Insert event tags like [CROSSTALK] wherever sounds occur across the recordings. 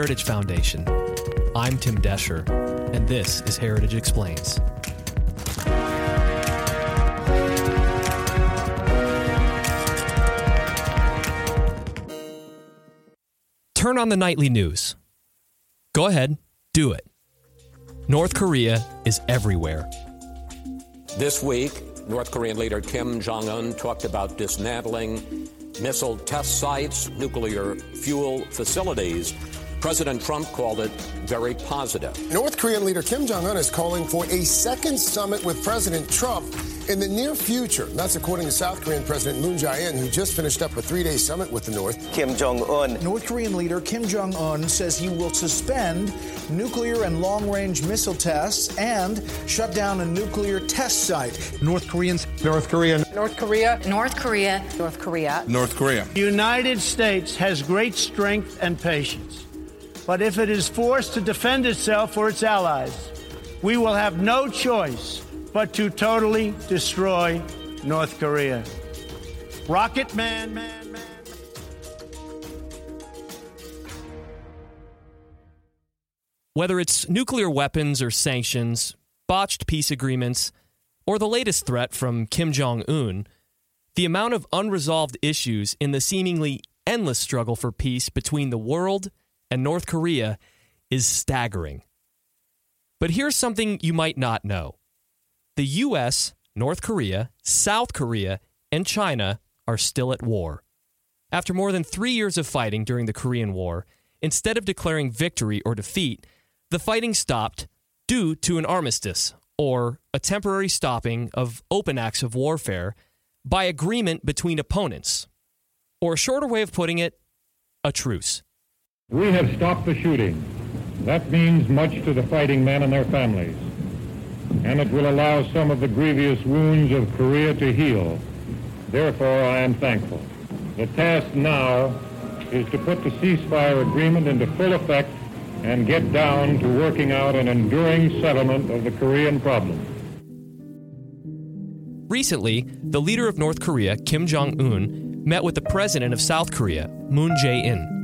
Heritage Foundation. I'm Tim Doescher, and this is Heritage Explains. Turn on the nightly news. Go ahead, do it. North Korea is everywhere. This week, North Korean leader Kim Jong un talked about dismantling missile test sites, nuclear fuel facilities. President Trump called it very positive. North Korean leader Kim Jong un is calling for a second summit with President Trump in the near future. That's according to South Korean President Moon Jae-in, who just finished up a three-day summit with the North. Kim Jong-un. North Korean leader Kim Jong-un says he will suspend nuclear and long-range missile tests and shut down a nuclear test site. North Koreans. North Korea. North Korea. North Korea. North Korea. North Korea. The United States has great strength and patience. But if it is forced to defend itself or its allies, we will have no choice but to totally destroy North Korea. Rocket Man, man. Whether it's nuclear weapons or sanctions, botched peace agreements, or the latest threat from Kim Jong un, the amount of unresolved issues in the seemingly endless struggle for peace between the world and North Korea is staggering. But here's something you might not know the U.S., North Korea, South Korea, and China are still at war. After more than three years of fighting during the Korean War, instead of declaring victory or defeat, the fighting stopped due to an armistice, or a temporary stopping of open acts of warfare by agreement between opponents. Or a shorter way of putting it, a truce. We have stopped the shooting. That means much to the fighting men and their families. And it will allow some of the grievous wounds of Korea to heal. Therefore, I am thankful. The task now is to put the ceasefire agreement into full effect and get down to working out an enduring settlement of the Korean problem. Recently, the leader of North Korea, Kim Jong un, met with the president of South Korea, Moon Jae in.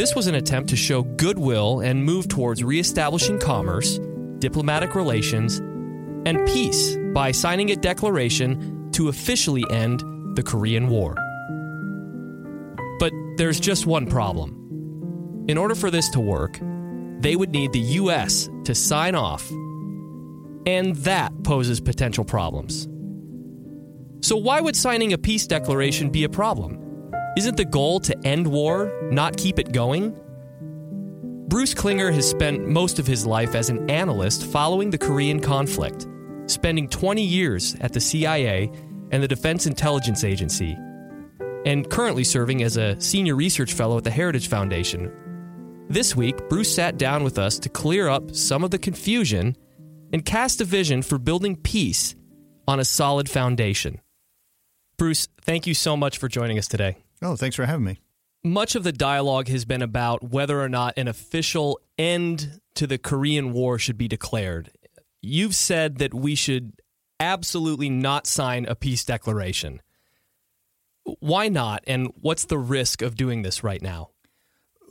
This was an attempt to show goodwill and move towards reestablishing commerce, diplomatic relations, and peace by signing a declaration to officially end the Korean War. But there's just one problem. In order for this to work, they would need the U.S. to sign off, and that poses potential problems. So, why would signing a peace declaration be a problem? Isn't the goal to end war, not keep it going? Bruce Klingner has spent most of his life as an analyst following the Korean conflict, spending 20 years at the CIA and the Defense Intelligence Agency, and currently serving as a senior research fellow at the Heritage Foundation. This week, Bruce sat down with us to clear up some of the confusion and cast a vision for building peace on a solid foundation. Bruce, thank you so much for joining us today. Oh, thanks for having me. Much of the dialogue has been about whether or not an official end to the Korean War should be declared. You've said that we should absolutely not sign a peace declaration. Why not? And what's the risk of doing this right now?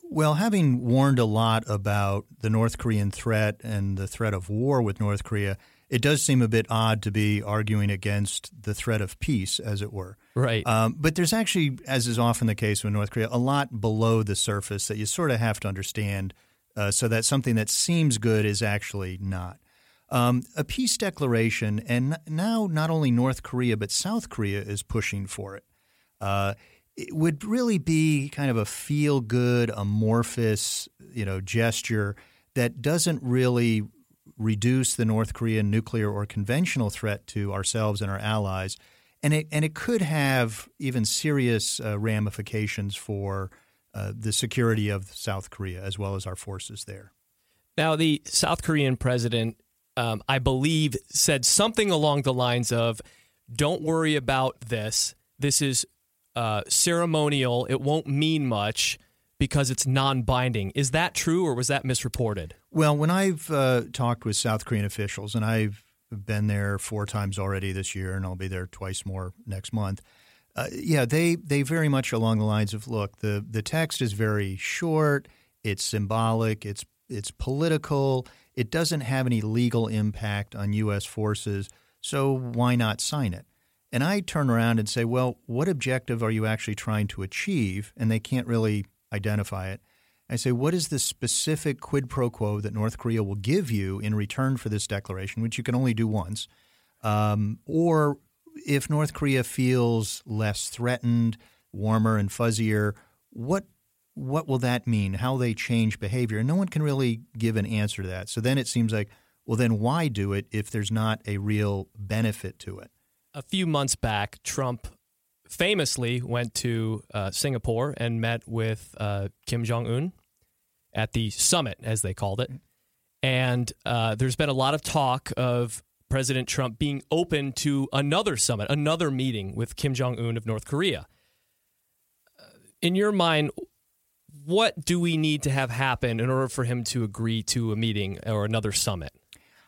Well, having warned a lot about the North Korean threat and the threat of war with North Korea, it does seem a bit odd to be arguing against the threat of peace, as it were. Right. Um, but there's actually, as is often the case with North Korea, a lot below the surface that you sort of have to understand uh, so that something that seems good is actually not. Um, a peace declaration, and now not only North Korea, but South Korea is pushing for it. Uh, it would really be kind of a feel good, amorphous, you know, gesture that doesn't really reduce the North Korean nuclear or conventional threat to ourselves and our allies, and it and it could have even serious uh, ramifications for uh, the security of South Korea as well as our forces there. Now, the South Korean president, um, I believe, said something along the lines of, "Don't worry about this. This is uh, ceremonial. It won't mean much." Because it's non binding. Is that true or was that misreported? Well, when I've uh, talked with South Korean officials, and I've been there four times already this year, and I'll be there twice more next month. Uh, yeah, they they very much along the lines of look, the the text is very short. it's symbolic, it's it's political, it doesn't have any legal impact on U.S. forces, so why not sign it? And I turn around and say, well, what objective are you actually trying to achieve? And they can't really identify it. I say, what is the specific quid pro quo that North Korea will give you in return for this declaration, which you can only do once? Um, or if North Korea feels less threatened, warmer and fuzzier, what what will that mean? How they change behavior? And no one can really give an answer to that. So then it seems like, well, then why do it if there's not a real benefit to it? A few months back, Trump famously went to uh, Singapore and met with uh, Kim Jong Un at the summit, as they called it. And uh, there's been a lot of talk of President Trump being open to another summit, another meeting with Kim Jong Un of North Korea. Uh, in your mind, what do we need to have happen in order for him to agree to a meeting or another summit?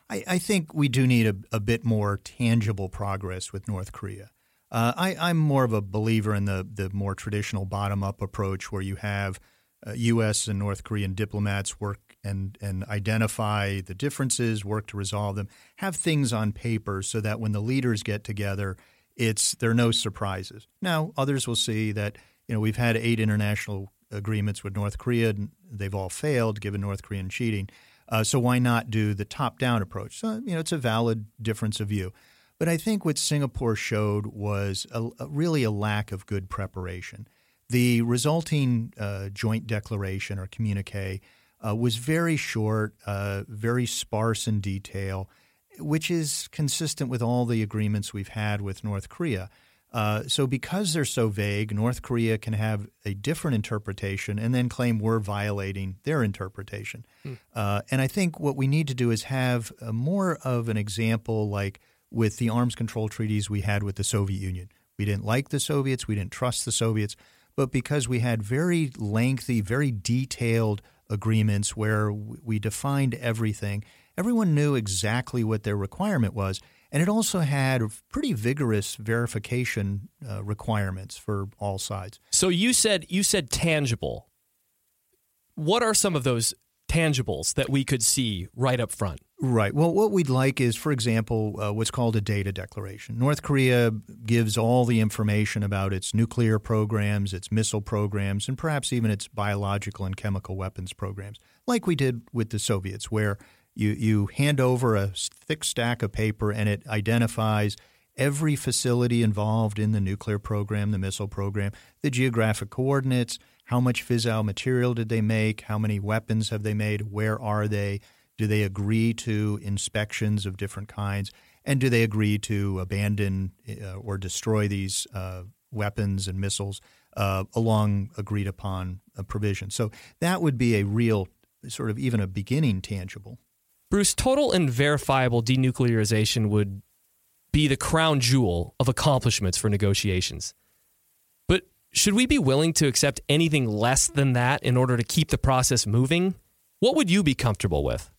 I, I think we do need a, a, bit more tangible progress with North Korea. Uh, I, am more of a believer in the, the more traditional bottom up approach where you have uh, U.S. and North Korean diplomats work and, and identify the differences, work to resolve them, have things on paper so that when the leaders get together, it's there are no surprises. Now, others will see that you know we've had eight international agreements with North Korea, and they've all failed given North Korean cheating. Uh, so why not do the top-down approach? So you know it's a valid difference of view. But I think what Singapore showed was a, a really a lack of good preparation. The resulting uh, joint declaration or communique uh, was very short, uh, very sparse in detail, which is consistent with all the agreements we've had with North Korea. Uh, so, because they're so vague, North Korea can have a different interpretation and then claim we're violating their interpretation. Hmm. Uh, and I think what we need to do is have more of an example like with the arms control treaties we had with the Soviet Union. We didn't like the Soviets, we didn't trust the Soviets, but because we had very lengthy, very detailed agreements where we defined everything. Everyone knew exactly what their requirement was. And it also had pretty vigorous verification uh, requirements for all sides. So you said you said tangible. What are some of those tangibles that we could see right up front? Right. Well, what we'd like is, for example, uh, what's called a data declaration. North Korea gives all the information about its nuclear programs, its missile programs, and perhaps even its biological and chemical weapons programs, like we did with the Soviets, where you, you hand over a thick stack of paper and it identifies every facility involved in the nuclear program, the missile program, the geographic coordinates, how much fissile material did they make, how many weapons have they made, where are they do they agree to inspections of different kinds? And do they agree to abandon uh, or destroy these uh, weapons and missiles uh, along agreed upon uh, provisions? So that would be a real, sort of even a beginning tangible. Bruce, total and verifiable denuclearization would be the crown jewel of accomplishments for negotiations. Should we be willing to accept anything less than that in order to keep the process moving? What would you be comfortable with?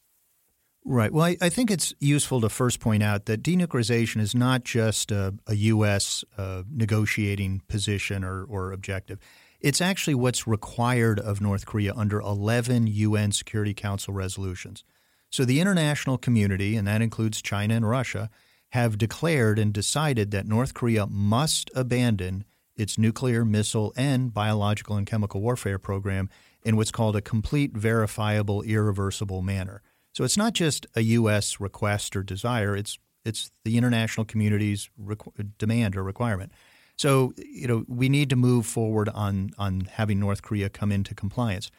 Right. Well, I, I, think it's useful to first point out that denuclearization is not just a, a U.S. Uh, negotiating position or, or objective. It's actually what's required of North Korea under 11 UN Security Council resolutions. So the international community, and that includes China and Russia, have declared and decided that North Korea must abandon its nuclear, missile, and biological and chemical warfare program in what's called a complete, verifiable, irreversible manner. So it's not just a U.S. request or desire; it's it's the international community's requ- demand or requirement. So you know we need to move forward on on having North Korea come into compliance.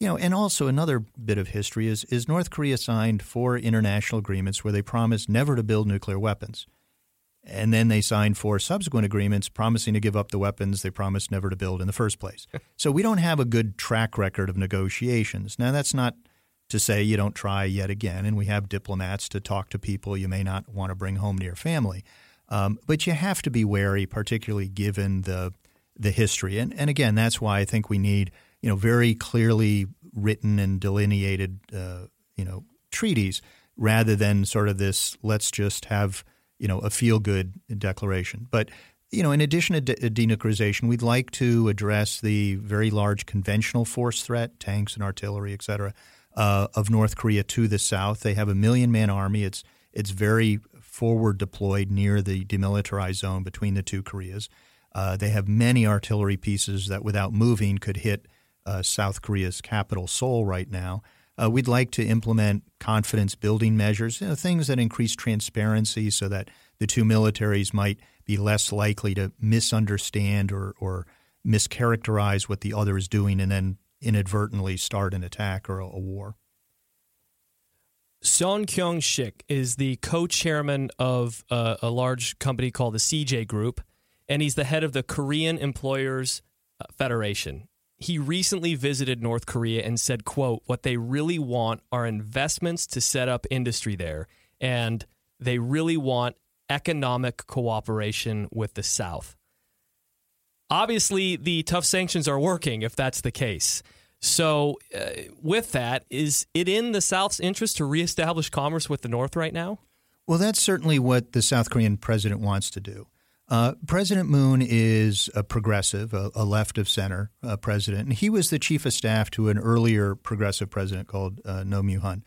You know, and also another bit of history is is North Korea signed four international agreements where they promised never to build nuclear weapons. And then they signed four subsequent agreements promising to give up the weapons they promised never to build in the first place. [LAUGHS] so we don't have a good track record of negotiations. Now that's not to say you don't try yet again. And we have diplomats to talk to people you may not want to bring home to your family. Um, but you have to be wary, particularly given the the history. And, and again, that's why I think we need you know very clearly written and delineated uh, you know treaties rather than sort of this let's just have you know a feel good declaration. But you know, in addition to de- denuclearization, we'd like to address the very large conventional force threat, tanks and artillery, et cetera, uh, of North Korea to the south. They have a million man army. It's it's very forward deployed near the demilitarized zone between the two Koreas. Uh, they have many artillery pieces that, without moving, could hit uh, South Korea's capital, Seoul, right now. Uh, we'd like to implement confidence building measures, you know, things that increase transparency so that the two militaries might be less likely to misunderstand or, or mischaracterize what the other is doing and then inadvertently start an attack or a, a war. Son Kyung Shik is the co chairman of a, a, large company called the CJ Group, and he's the head of the Korean Employers uh, Federation he recently visited North Korea and said, quote, what they really want are investments to set up industry there. And they really want economic cooperation with the South. Obviously, the tough sanctions are working if that's the case. So, uh, with that, is it in the South's interest to reestablish commerce with the North right now? Well, that's certainly what the South Korean president wants to do. Uh, president Moon is a progressive, a, a left of center uh, president, and he was the chief of staff to an earlier progressive president called uh, Moo-hyun.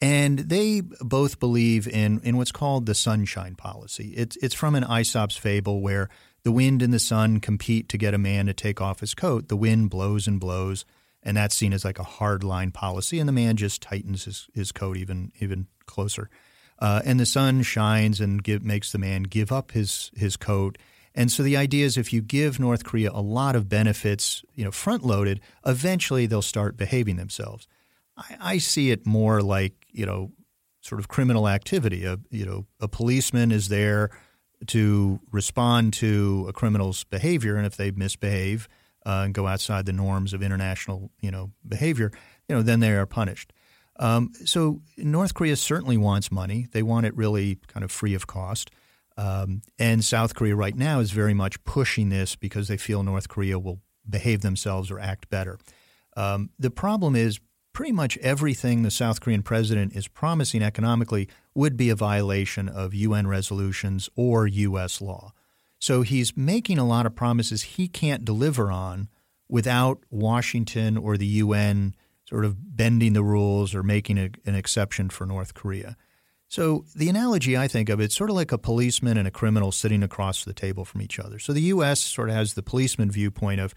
And they both believe in, in what's called the sunshine policy. It's, it's from an Aesop's fable where the wind and the sun compete to get a man to take off his coat. The wind blows and blows, and that's seen as like a hard line policy, and the man just tightens his, his coat even, even closer. Uh, and the sun shines and give, makes the man give up his his coat. And so the idea is if you give North Korea a lot of benefits, you know, front loaded, eventually they'll start behaving themselves. I, I, see it more like you know, sort of criminal activity. A you know, a policeman is there to respond to a criminal's behavior, and if they misbehave uh, and go outside the norms of international you know behavior, you know, then they are punished. Um, so North Korea certainly wants money. They want it really kind of free of cost. Um, and South Korea right now is very much pushing this because they feel North Korea will behave themselves or act better. Um, the problem is pretty much everything the South Korean president is promising economically would be a violation of UN resolutions or U.S. law. So he's making a lot of promises he can't deliver on without Washington or the UN sort of bending the rules or making a, an exception for North Korea. So the analogy I think of it's sort of like a policeman and a criminal sitting across the table from each other. So the U.S. sort of has the policeman viewpoint of,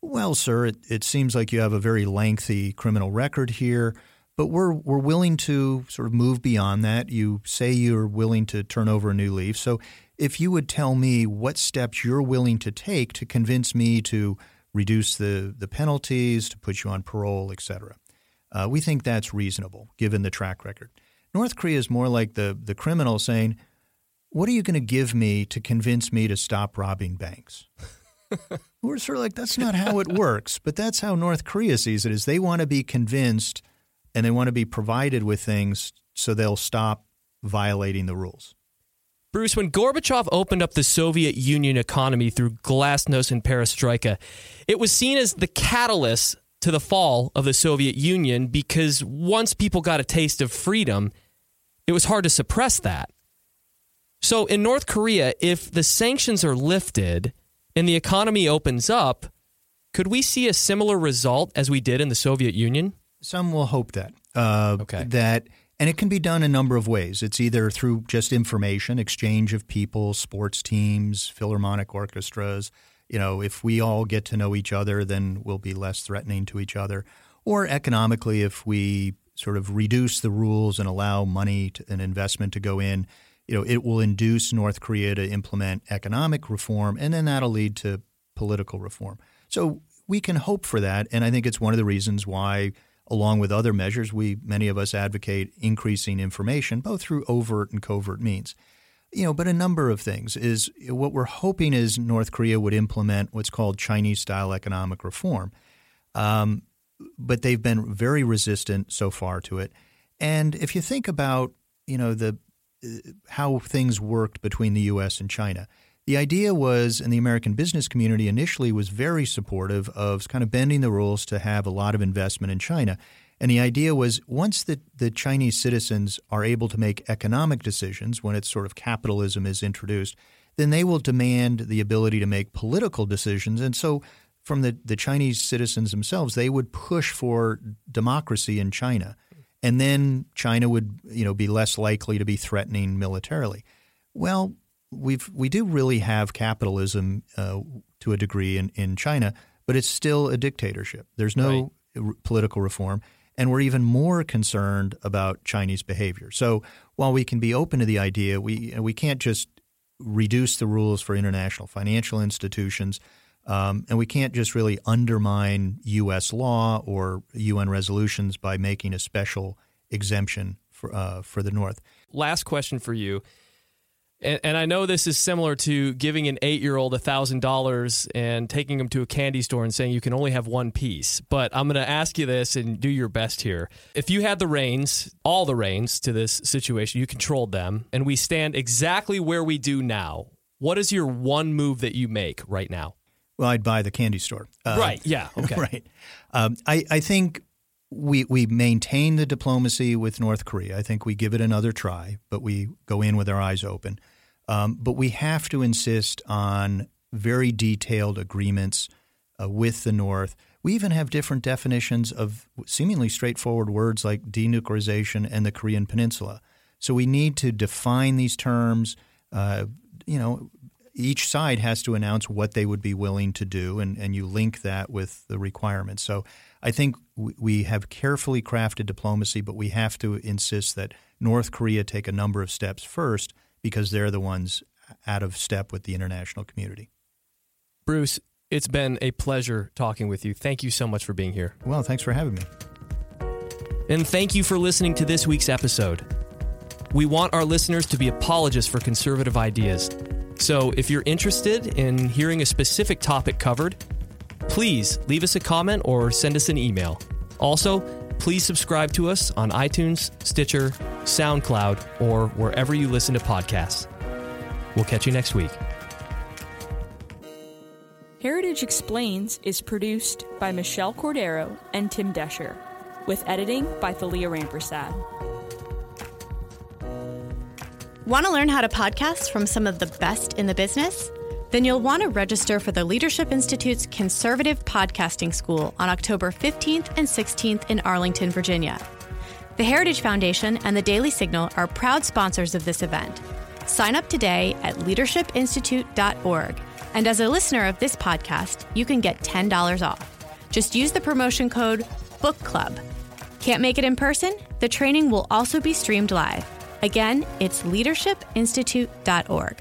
well, sir, it, it seems like you have a very lengthy criminal record here, but we're we're willing to sort of move beyond that. You say you're willing to turn over a new leaf. So if you would tell me what steps you're willing to take to convince me to reduce the, the penalties, to put you on parole, etc. Uh, we think that's reasonable given the track record. North Korea is more like the, the criminal saying, What are you going to give me to convince me to stop robbing banks? [LAUGHS] We're sort of like, That's not how it works. But that's how North Korea sees it is they want to be convinced and they want to be provided with things so they'll stop violating the rules. Bruce, when Gorbachev opened up the Soviet Union economy through glasnost and perestroika, it was seen as the catalyst to the fall of the Soviet Union because once people got a taste of freedom, it was hard to suppress that. So in North Korea, if the sanctions are lifted and the economy opens up, could we see a similar result as we did in the Soviet Union? Some will hope that. Uh, okay. That and it can be done in a number of ways. It's either through just information, exchange of people, sports teams, philharmonic orchestras. You know, if we all get to know each other, then we'll be less threatening to each other. Or economically, if we sort of reduce the rules and allow money and investment to go in, you know, it will induce North Korea to implement economic reform, and then that'll lead to political reform. So we can hope for that, and I think it's one of the reasons why along with other measures, we many of us advocate increasing information, both through overt and covert means. You know, but a number of things is what we're hoping is North Korea would implement what's called Chinese style economic reform. Um, but they've been very resistant so far to it. And if you think about, you know, the uh, how things worked between the U.S. and China, the idea was, and the American business community initially was very supportive of kind of bending the rules to have a lot of investment in China. And the idea was once the, the Chinese citizens are able to make economic decisions, when it's sort of capitalism is introduced, then they will demand the ability to make political decisions. And so, from the, the Chinese citizens themselves, they would push for democracy in China. And then China would, you know, be less likely to be threatening militarily. Well, we've we do really have capitalism uh, to a degree in, in China, but it's still a dictatorship. There's no right. political reform, and we're even more concerned about Chinese behavior. So while we can be open to the idea, we we can't just reduce the rules for international financial institutions, um, and we can't just really undermine U.S. law or UN resolutions by making a special exemption for uh, for the North. Last question for you and, and I know this is similar to giving an eight year old $1,000 and taking them to a candy store and saying you can only have one piece. But I'm going to ask you this and do your best here. If you had the reins, all the reins to this situation, you controlled them, and we stand exactly where we do now, what is your one move that you make right now? Well, I'd buy the candy store. Uh, right. Yeah. Okay. [LAUGHS] right. Um, I, I think we we maintain the diplomacy with North Korea. I think we give it another try, but we go in with our eyes open. Um, but we have to insist on very detailed agreements uh, with the North. We even have different definitions of seemingly straightforward words like denuclearization and the Korean Peninsula. So we need to define these terms. Uh, you know, each side has to announce what they would be willing to do, and, and you link that with the requirements. So I think we have carefully crafted diplomacy, but we have to insist that North Korea take a number of steps first because they're the ones out of step with the international community. Bruce, it's been a pleasure talking with you. Thank you so much for being here. Well, thanks for having me. And thank you for listening to this week's episode. We want our listeners to be apologists for conservative ideas. So if you're interested in hearing a specific topic covered, please leave us a comment or send us an email. Also, please subscribe to us on iTunes, Stitcher, SoundCloud, or wherever you listen to podcasts. We'll catch you next week. Heritage Explains is produced by Michelle Cordero and Tim Doescher, with editing by Thalia Rampersad. Want to learn how to podcast from some of the best in the business? Then you'll want to register for the Leadership Institute's Conservative Podcasting School on October 15th and 16th in Arlington, Virginia. The Heritage Foundation and the Daily Signal are proud sponsors of this event. Sign up today at leadershipinstitute.org. And as a listener of this podcast, you can get $10 off. Just use the promotion code Book Club. Can't make it in person? The training will also be streamed live. Again, it's leadershipinstitute.org.